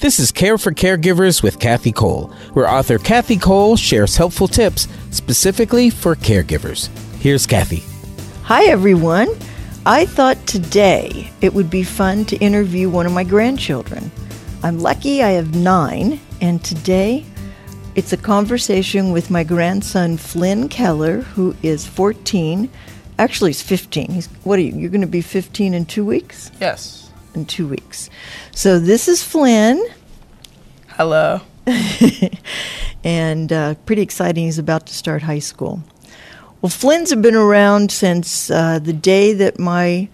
This is Care for Caregivers with Kathi Koll, where author Kathi Koll shares helpful tips specifically for caregivers. Here's Kathi. Hi, everyone. I thought today it would be fun to interview one of my grandchildren. I'm lucky I have nine, and today it's a conversation with my grandson Flynn Keller, who is 14. Actually, he's 15. He's what are you? You're going to be 15 in two weeks. Yes. In two weeks. So this is Flynn, Hello. and uh, pretty exciting. He's about to start high school. Well, Flynn's have been around since uh, the day that my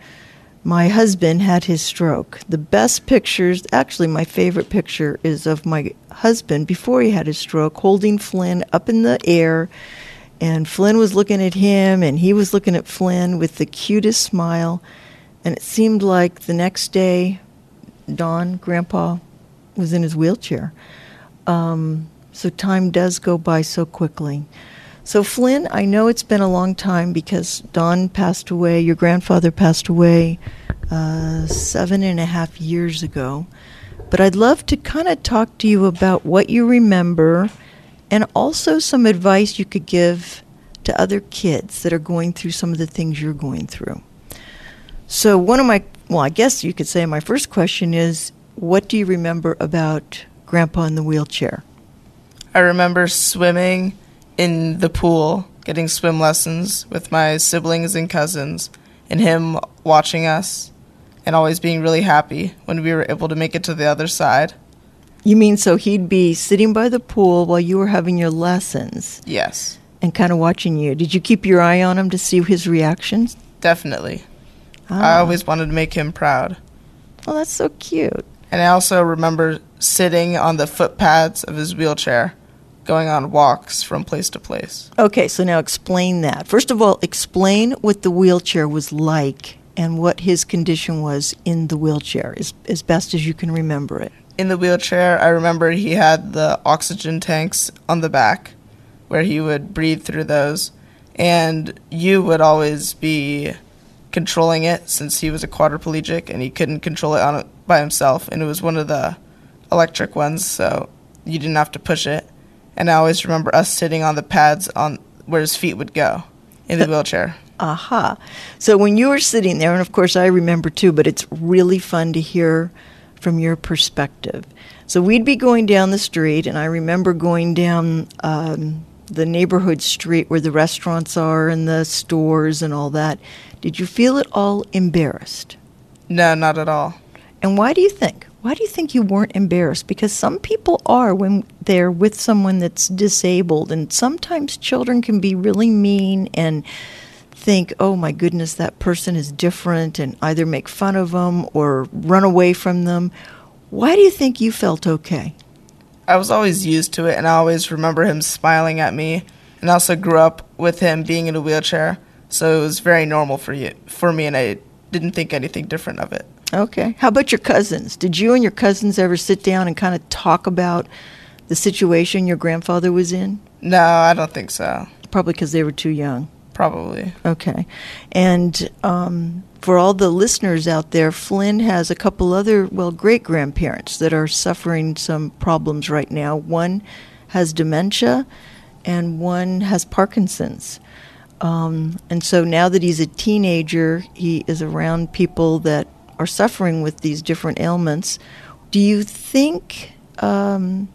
my husband had his stroke. The best pictures, actually, my favorite picture is of my husband before he had his stroke, holding Flynn up in the air. And Flynn was looking at him, and he was looking at Flynn with the cutest smile. And it seemed like the next day, Don, Grandpa, was in his wheelchair. Um, so time does go by so quickly. So, Flynn, I know it's been a long time because Don passed away, your grandfather passed away uh, seven and a half years ago. But I'd love to kind of talk to you about what you remember and also some advice you could give to other kids that are going through some of the things you're going through. So, one of my, well, I guess you could say my first question is what do you remember about Grandpa in the wheelchair? I remember swimming in the pool, getting swim lessons with my siblings and cousins, and him watching us and always being really happy when we were able to make it to the other side. You mean so he'd be sitting by the pool while you were having your lessons Yes, and kind of watching you? Did you keep your eye on him to see his reactions? definitely. I Ah. always wanted to make him proud. Oh, that's so cute. And I also remember sitting on the footpads of his wheelchair, going on walks from place to place. Okay, so now explain that. First of all, explain what the wheelchair was like and what his condition was in the wheelchair, as, as best as you can remember it. In the wheelchair, I remember he had the oxygen tanks on the back where he would breathe through those. And you would always be controlling it since he was a quadriplegic and he couldn't control it on by himself. And it was one of the electric ones, so you didn't have to push it. And I always remember us sitting on the pads on where his feet would go in the wheelchair. Aha. So when you were sitting there, and of course I remember too, but it's really fun to hear from your perspective. So we'd be going down the street, and I remember going down um, the neighborhood street where the restaurants are and the stores and all that. Did you feel at all embarrassed? No, not at all. And why do you think? Why do you think you weren't embarrassed? Because some people are when they're with someone that's disabled, and sometimes children can be really mean and think, oh my goodness, that person is different, and either make fun of them or run away from them. Why do you think you felt okay? I was always used to it, and I always remember him smiling at me. And I also grew up with him being in a wheelchair, so it was very normal for you, for me, and I didn't think anything different of it. Okay. How about your cousins? Did you and your cousins ever sit down and kind of talk about the situation your grandfather was in? No, I don't think so. Probably because they were too young. Probably. Okay. And um, for all the listeners out there, Flynn has a couple other, well, great grandparents that are suffering some problems right now. One has dementia, and one has Parkinson's. Um, and so now that he's a teenager, he is around people that are suffering with these different ailments. Do you think um,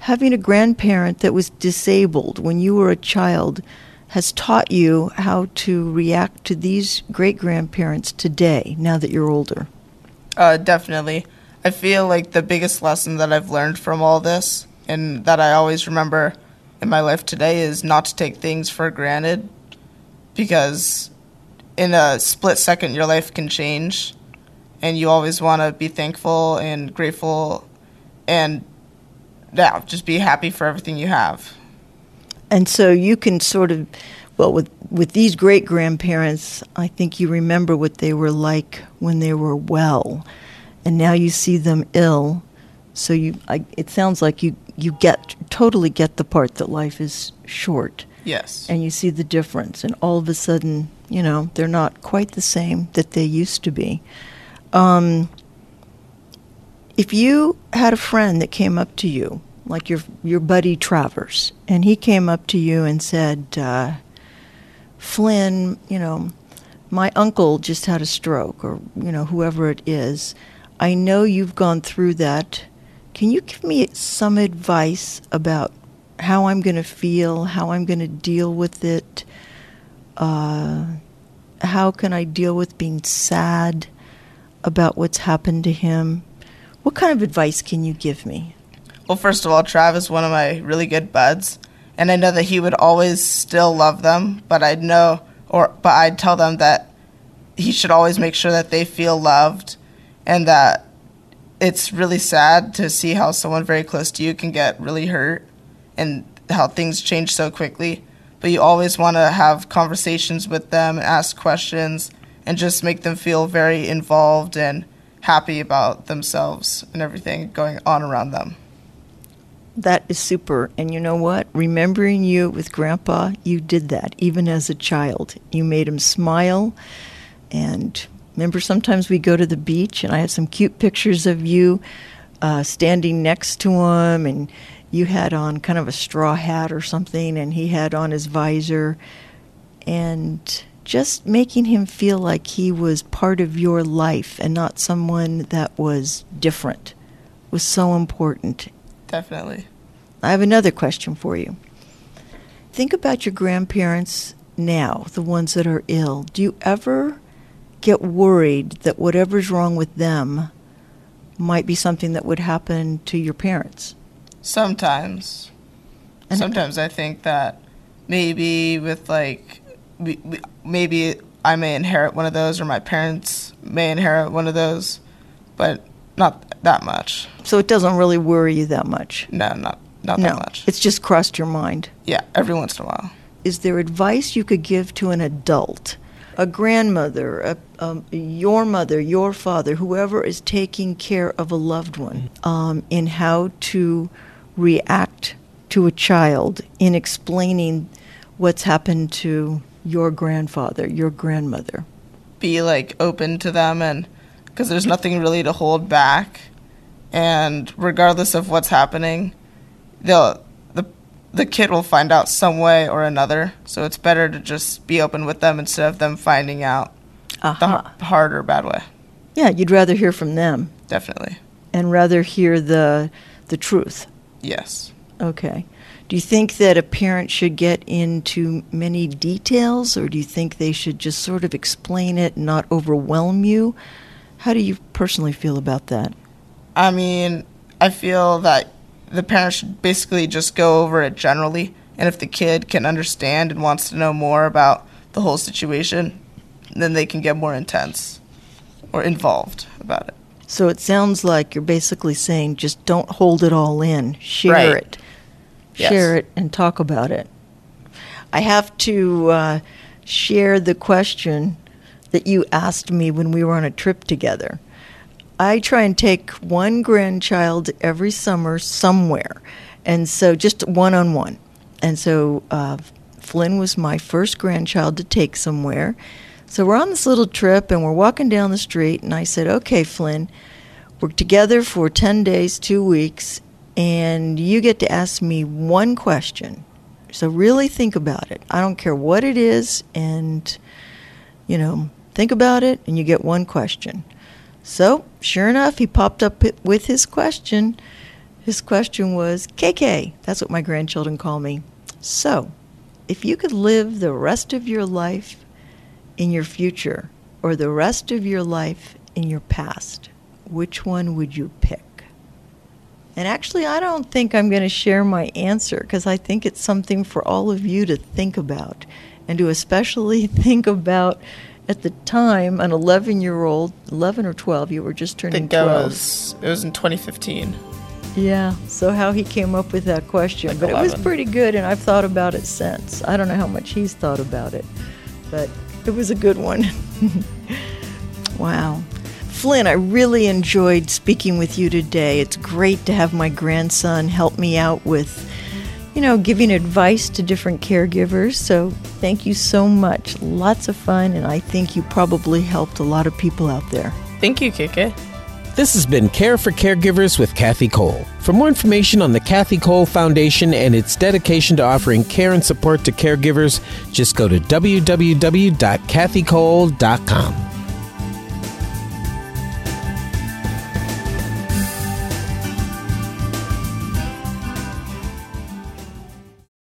having a grandparent that was disabled when you were a child has taught you how to react to these great grandparents today, now that you're older? Uh, definitely. I feel like the biggest lesson that I've learned from all this, and that I always remember in my life today, is not to take things for granted, because in a split second, your life can change, and you always want to be thankful and grateful, and yeah, just be happy for everything you have. And so you can sort of, well, with with these great grandparents, I think you remember what they were like when they were well, and now you see them ill. So you, I, it sounds like you you get totally get the part that life is short, Yes. and you see the difference, and all of a sudden, you know, they're not quite the same that they used to be. Um, If you had a friend that came up to you, like your your buddy Travers, and he came up to you and said, uh, "Flynn, you know, my uncle just had a stroke, or you know, whoever it is. I know you've gone through that. Can you give me some advice about how I'm going to feel, how I'm going to deal with it? Uh, how can I deal with being sad about what's happened to him? What kind of advice can you give me? Well, first of all, Trav is one of my really good buds, and I know that he would always still love them, but I'd know, or but I'd tell them that he should always make sure that they feel loved, and that it's really sad to see how someone very close to you can get really hurt, and how things change so quickly. But you always want to have conversations with them, and ask questions, and just make them feel very involved and happy about themselves and everything going on around them. That is super. And you know what? Remembering you with Grandpa, you did that even as a child. You made him smile. And remember, sometimes we go to the beach, and I have some cute pictures of you uh, standing next to him, and you had on kind of a straw hat or something, and he had on his visor. And just making him feel like he was part of your life and not someone that was different was so important. Definitely. I have another question for you. Think about your grandparents now, the ones that are ill. Do you ever get worried that whatever's wrong with them might be something that would happen to your parents? Sometimes. And- Sometimes I think that maybe with like maybe I may inherit one of those or my parents may inherit one of those, but not that much. So it doesn't really worry you that much. No, not not no, that much. it's just crossed your mind. yeah, every once in a while. is there advice you could give to an adult, a grandmother, a, your mother, your father, whoever is taking care of a loved one, um, in how to react to a child in explaining what's happened to your grandfather, your grandmother? Be like open to them and because there's nothing really to hold back, and regardless of what's happening, they'll the the kid will find out some way or another. So it's better to just be open with them instead of them finding out the Aha. h- hard or bad way. Yeah, you'd rather hear from them Definitely. and rather hear the the truth. Yes. Okay. Do you think that a parent should get into many details, or do you think they should just sort of explain it and not overwhelm you? How do you personally feel about that? I mean, I feel that the parents should basically just go over it generally, and if the kid can understand and wants to know more about the whole situation, then they can get more intense or involved about it. So it sounds like you're basically saying just don't hold it all in, share Right. it, Yes. share it, and talk about it. I have to uh, share the question that you asked me when we were on a trip together. I try and take one grandchild every summer somewhere, and so just one on one. And so uh, Flynn was my first grandchild to take somewhere. So we're on this little trip, and we're walking down the street, and I said, "Okay, Flynn, we're together for ten days, two weeks, and you get to ask me one question. So really think about it. I don't care what it is, and you know, think about it, and you get one question." So, sure enough, he popped up with his question. His question was KK. That's what my grandchildren call me. So, if you could live the rest of your life in your future or the rest of your life in your past, which one would you pick? And actually, I don't think I'm going to share my answer because I think it's something for all of you to think about and to especially think about at the time an 11 year old, 11 or 12, you were just I turning think that 12. was it was in 2015. Yeah, so how he came up with that question. Like but it was pretty good, and I've thought about it since. I don't know how much he's thought about it, but it was a good one. wow. Flynn, I really enjoyed speaking with you today. It's great to have my grandson help me out with, you know, giving advice to different caregivers. So thank you so much. Lots of fun, and I think you probably helped a lot of people out there. Thank you, Kike. This has been Care for Caregivers with Kathi Koll. For more information on the Kathi Koll Foundation and its dedication to offering care and support to caregivers, just go to www.kathikoll.com.